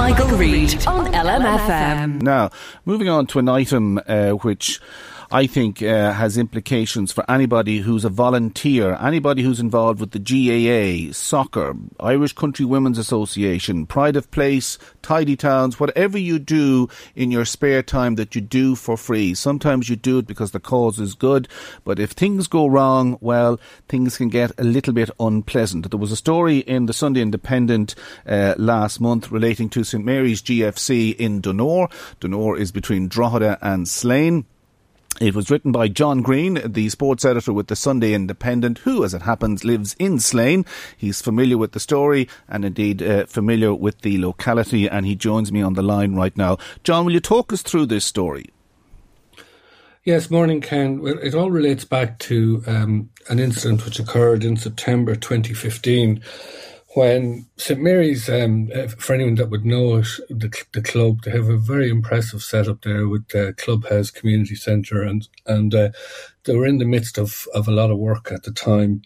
Michael, Reade on LMFM. Now, moving on to an item uh, which I think uh, has implications for anybody who's a volunteer, anybody who's involved with the GAA, soccer, Irish Country Women's Association, Pride of Place, Tidy Towns, whatever you do in your spare time that you do for free. Sometimes you do it because the cause is good, but if things go wrong, well, things can get a little bit unpleasant. There was a story in the Sunday Independent uh, last month relating to St Mary's GFC in Donore. Donore is between Drogheda and Slane. It was written by John Green, the sports editor with the Sunday Independent, who, as it happens, lives in Slane. He's familiar with the story and indeed uh, familiar with the locality, and he joins me on the line right now. John, will you talk us through this story? Yes, morning, Ken. Well, it all relates back to um, an incident which occurred in September 2015 when St Mary's, um, for anyone that would know it, the, the club, they have a very impressive setup there with the clubhouse community centre, and and uh, they were in the midst of, of a lot of work at the time,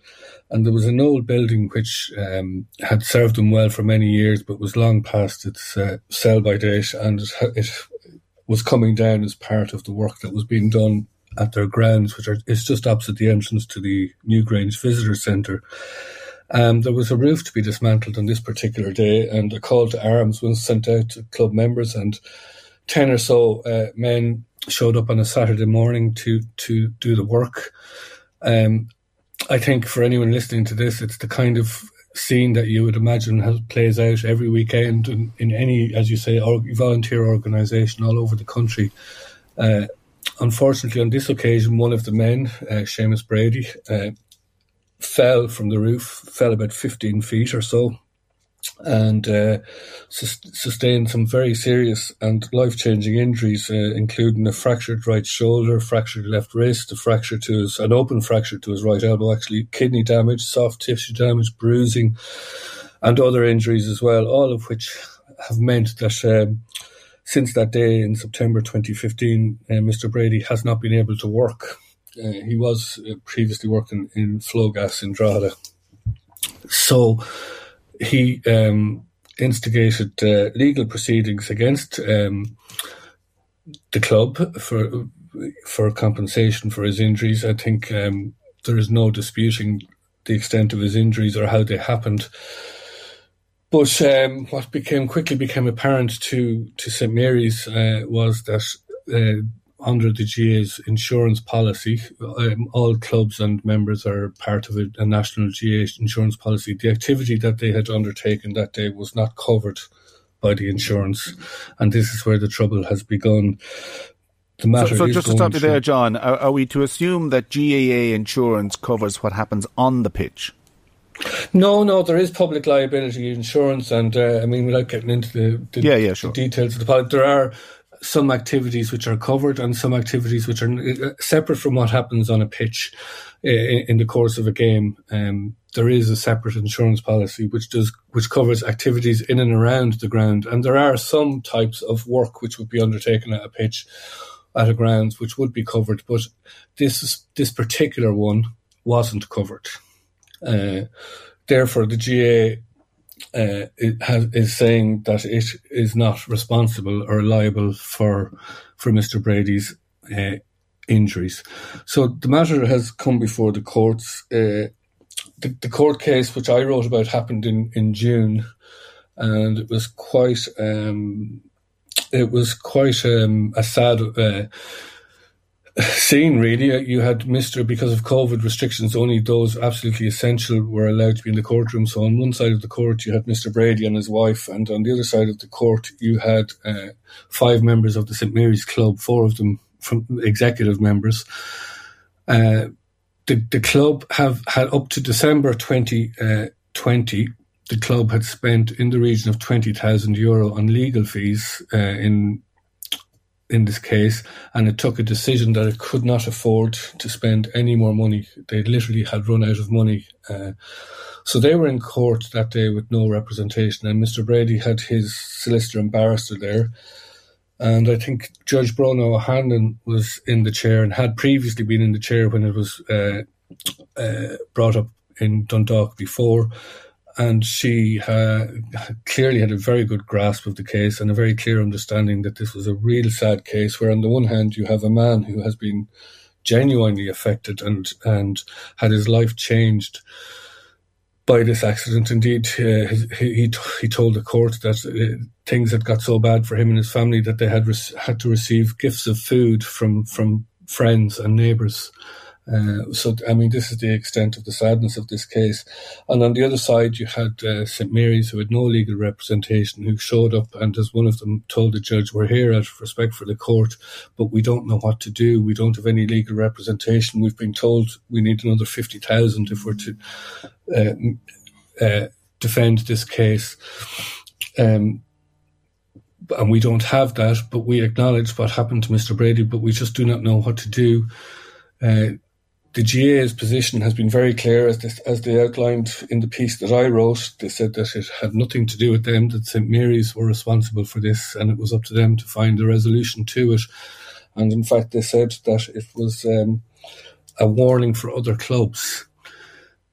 and there was an old building which um, had served them well for many years, but was long past its uh, sell by date, and it, it was coming down as part of the work that was being done at their grounds, which are, is just opposite the entrance to the Newgrange Visitor Centre. Um, there was a roof to be dismantled on this particular day, and a call to arms was sent out to club members, and ten or so uh, men showed up on a Saturday morning to to do the work. Um, I think for anyone listening to this, it's the kind of scene that you would imagine has, plays out every weekend in, in any, as you say, volunteer organisation all over the country. Uh, unfortunately, on this occasion, one of the men, uh, Seamus Brady, uh, fell from the roof, fell about 15 feet or so, and uh, sus- sustained some very serious and life changing injuries, uh, including a fractured right shoulder, fractured left wrist, a fracture to his, an open fracture to his right elbow, actually, kidney damage, soft tissue damage, bruising, and other injuries as well, all of which have meant that. Um, since that day in September 2015, uh, Mr. Brady has not been able to work uh, he was uh, previously working in Flogas in Drogheda. So he um, instigated uh, legal proceedings against um, the club for for compensation for his injuries. I think um, there is no disputing the extent of his injuries or how they happened. But um, what became quickly became apparent to to St Mary's uh, was that uh, under the GAA's insurance policy, um, all clubs and members are part of a, a, national GAA insurance policy. The activity that they had undertaken that day was not covered by the insurance, and this is where the trouble has begun. The matter so, so just to stop you there, John, are, are we to assume that GAA insurance covers what happens on the pitch? No, no, there is public liability insurance, and uh, I mean, without getting into the, the, yeah, yeah, sure. the details of the policy, there are some activities which are covered and some activities which are uh, separate from what happens on a pitch uh, in, in the course of a game. Um, there is a separate insurance policy which does which covers activities in and around the ground, and there are some types of work which would be undertaken at a pitch at a grounds which would be covered, but this this particular one wasn't covered. Uh, therefore, the GAA uh, has, is saying that it is not responsible or liable for for Mr. Brady's uh, injuries. So the matter has come before the courts. Uh, the, the, court case which I wrote about happened in, in June, and it was quite um, it was quite um, a sad uh, scene. Really, you had Mister because of COVID restrictions, only those absolutely essential were allowed to be in the courtroom. So on one side of the court, you had Mister Brady and his wife, and on the other side of the court, you had uh, five members of the St Mary's Club, four of them from executive members. Uh, the, the club have had up to December 2020, uh, the club had spent in the region of 20,000 euro on legal fees uh, in in this case, and it took a decision that it could not afford to spend any more money. They literally had run out of money. Uh, so they were in court that day with no representation, and Mr. Brady had his solicitor and barrister there. And I think Judge Bruno O'Hanlon was in the chair and had previously been in the chair when it was uh, uh, brought up in Dundalk before. And she uh, clearly had a very good grasp of the case and a very clear understanding that this was a real sad case, where on the one hand you have a man who has been genuinely affected and, and had his life changed by this accident. Indeed, uh, he, he, he told the court that uh, things had got so bad for him and his family that they had re- had to receive gifts of food from from friends and neighbours. Uh, so, I mean, this is the extent of the sadness of this case. And on the other side, you had uh, St. Mary's, who had no legal representation, who showed up and, as one of them told the judge, We're here out of respect for the court, but we don't know what to do. We don't have any legal representation. We've been told we need another 50,000 if we're to uh, uh, defend this case. Um, and we don't have that, but we acknowledge what happened to Mr. Brady, but we just do not know what to do. Uh, the GAA's position has been very clear, as, this, as they outlined in the piece that I wrote. They said that it had nothing to do with them, that St Mary's were responsible for this, and it was up to them to find a resolution to it. And in fact, they said that it was um, a warning for other clubs.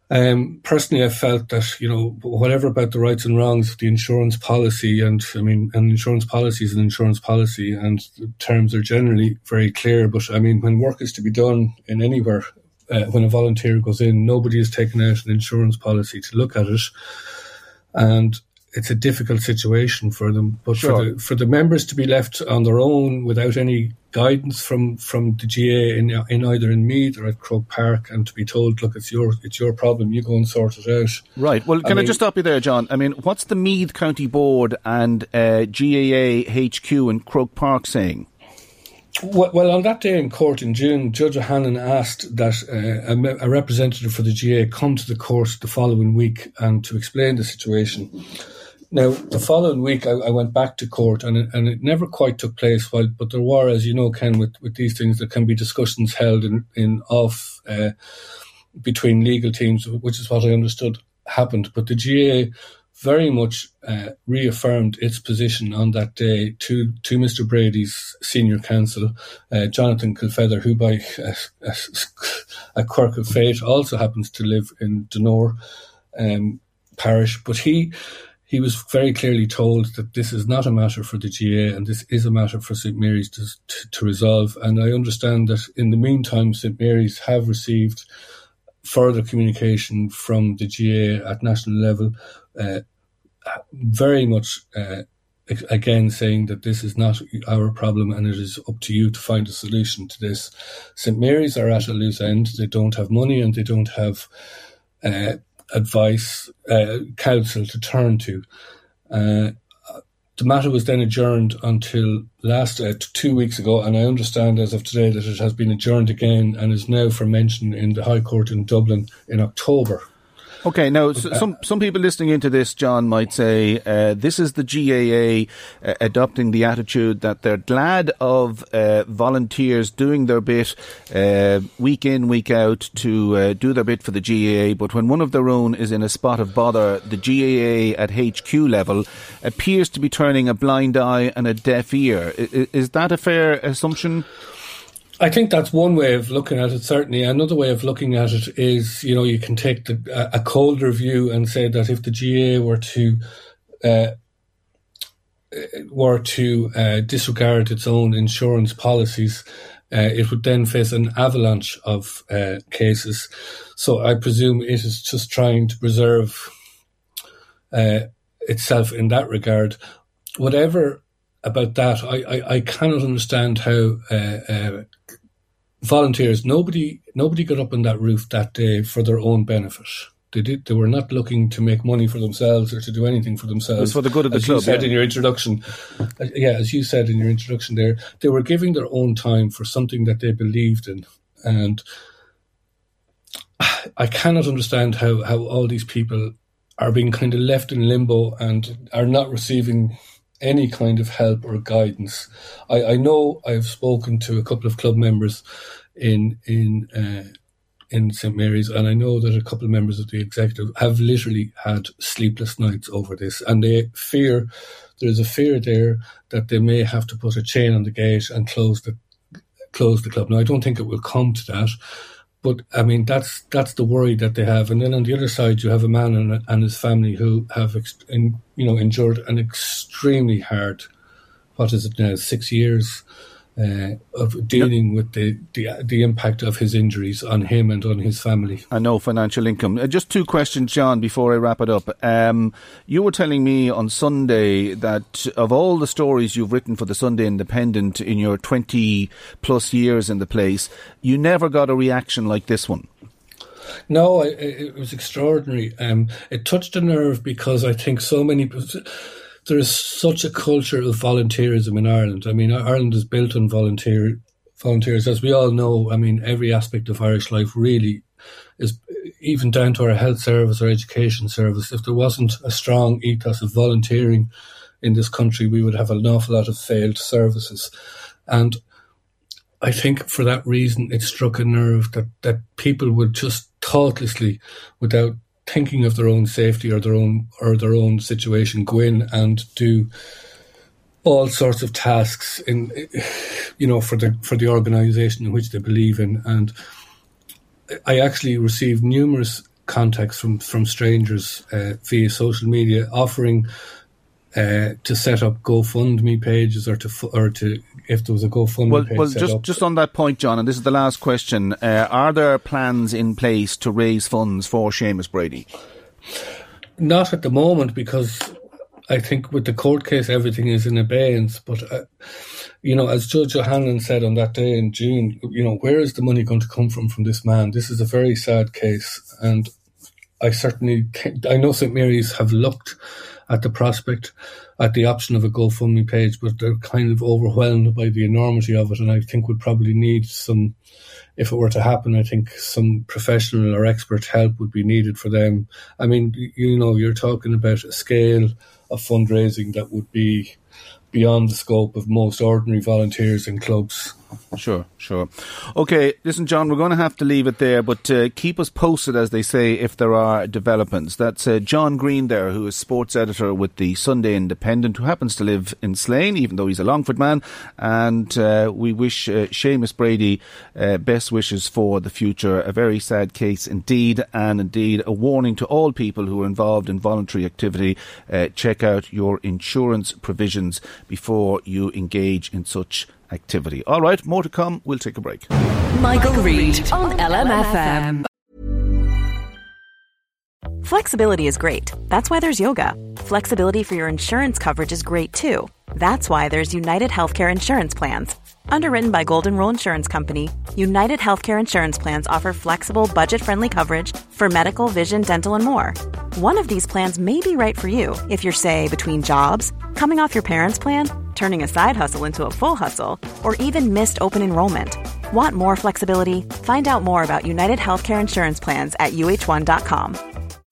Um, personally, I felt that you know whatever about the rights and wrongs of the insurance policy, and I mean, an insurance policy is an insurance policy, and the terms are generally very clear. But I mean, when work is to be done in anywhere, uh, when a volunteer goes in, nobody has taken out an insurance policy to look at it, and it's a difficult situation for them. But sure. for the for the members to be left on their own without any guidance from from the GAA in, in either in Meath or at Croke Park, and to be told, look, it's your it's your problem, you go and sort it out. Right. Well, can I, mean, I just stop you there, John? I mean, what's the Meath County Board and uh, GAA HQ in Croke Park saying? Well, on that day in court in June, Judge O'Hanlon asked that uh, a, representative for the GAA come to the court the following week and to explain the situation. Now, the following week, I, I, went back to court, and it, and it never quite took place. While, but there were, as you know, Ken, with, with these things, there can be discussions held in in off uh, between legal teams, which is what I understood happened. But the GAA very much uh, reaffirmed its position on that day to to Mr. Brady's senior counsel, uh, Jonathan Kilfeather, who by a, a, a, quirk of fate also happens to live in Donore um, parish, but he he was very clearly told that this is not a matter for the GAA and this is a matter for St Mary's to, to, to resolve. And I understand that in the meantime, St Mary's have received further communication from the GAA at national level, uh, very much uh, again saying that this is not our problem and it is up to you to find a solution to this. St Mary's are at a loose end; they don't have money and they don't have. Uh, advice, uh, counsel to turn to. The matter was then adjourned until last uh, two weeks ago, and I understand as of today that it has been adjourned again and is now for mention in the High Court in Dublin in October. Okay, now so some some people listening into this, John, might say uh, this is the GAA uh, adopting the attitude that they're glad of uh, volunteers doing their bit uh, week in, week out to uh, do their bit for the GAA, but when one of their own is in a spot of bother, the GAA at HQ level appears to be turning a blind eye and a deaf ear. Is, is that a fair assumption? I think that's one way of looking at it. Certainly, another way of looking at it is, you know, you can take the, a colder view and say that if the GAA were to uh, were to uh, disregard its own insurance policies, uh, it would then face an avalanche of uh, cases. So I presume it is just trying to preserve uh, itself in that regard. Whatever about that, I, I, I cannot understand how uh, uh, volunteers, nobody, nobody got up on that roof that day for their own benefit. They did. They were not looking to make money for themselves or to do anything for themselves. It was for the good of the as club. You said yeah. in your introduction, uh, yeah, as you said in your introduction, there they were giving their own time for something that they believed in, and I cannot understand how how all these people are being kind of left in limbo and are not receiving any kind of help or guidance. I, I know I've spoken to a couple of club members in in uh, in St Mary's, and I know that a couple of members of the executive have literally had sleepless nights over this, and they fear there is a fear there that they may have to put a chain on the gate and close the close the club. Now, I don't think it will come to that. But I mean, that's that's the worry that they have, and then on the other side, you have a man and, and his family who have, you know, endured an extremely hard, what is it now, six years uh, of dealing yep. with the, the the impact of his injuries on him and on his family. And no financial income. Uh, just two questions, John, before I wrap it up. Um, you were telling me on Sunday that of all the stories you've written for the Sunday Independent in your 20 plus years in the place, you never got a reaction like this one. No, it, it was extraordinary. Um, it touched a nerve because I think so many there is such a culture of volunteerism in Ireland. I mean, Ireland is built on volunteer volunteers, as we all know. I mean, every aspect of Irish life really is even down to our health service or education service. If there wasn't a strong ethos of volunteering in this country, we would have an awful lot of failed services. And I think for that reason, it struck a nerve that, that people would just thoughtlessly, without thinking of their own safety or their own or their own situation go in and do all sorts of tasks in you know for the for the organization in which they believe in. And i actually received numerous contacts from from strangers uh, via social media offering uh, to set up GoFundMe pages or to or to if there was a GoFundMe well, page well, set just up. just on that point, John, and this is the last question: uh, Are there plans in place to raise funds for Seamus Brady? Not at the moment, because I think with the court case, everything is in abeyance. But uh, you know, as Judge O'Hanlon said on that day in June, you know, where is the money going to come from from this man? This is a very sad case, and I certainly think, I know St Mary's have looked at the prospect, at the option of a GoFundMe page, but they're kind of overwhelmed by the enormity of it, and I think would probably need some. If it were to happen, I think some professional or expert help would be needed for them. I mean, you know, you're talking about a scale of fundraising that would be beyond the scope of most ordinary volunteers and clubs. Sure, sure. Okay, listen, John, we're going to have to leave it there, but uh, keep us posted, as they say, if there are developments. That's uh, John Green there, who is sports editor with the Sunday Independent, who happens to live in Slane, even though he's a Longford man. And uh, we wish uh, Seamus Brady uh, best wishes for the future. A very sad case indeed, and indeed a warning to all people who are involved in voluntary activity. Uh, check out your insurance provisions before you engage in such activity. All right, more to come. We'll take a break. Michael, Michael Reade on LMFM. Flexibility is great. That's why there's yoga. Flexibility for your insurance coverage is great too. That's why there's United Healthcare Insurance Plans. Underwritten by Golden Rule Insurance Company, United Healthcare Insurance Plans offer flexible, budget friendly coverage for medical, vision, dental, and more. One of these plans may be right for you if you're, say, between jobs, coming off your parents' plan, turning a side hustle into a full hustle, or even missed open enrollment. Want more flexibility? Find out more about United Healthcare Insurance Plans at uh1.com.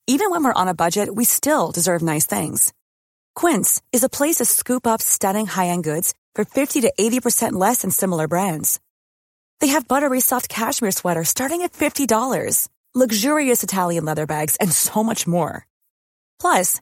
Even when we're on a budget, we still deserve nice things. Quince is a place to scoop up stunning high end goods for 50 to 80% less than similar brands. They have buttery soft cashmere sweaters starting at $50, luxurious Italian leather bags, and so much more. Plus,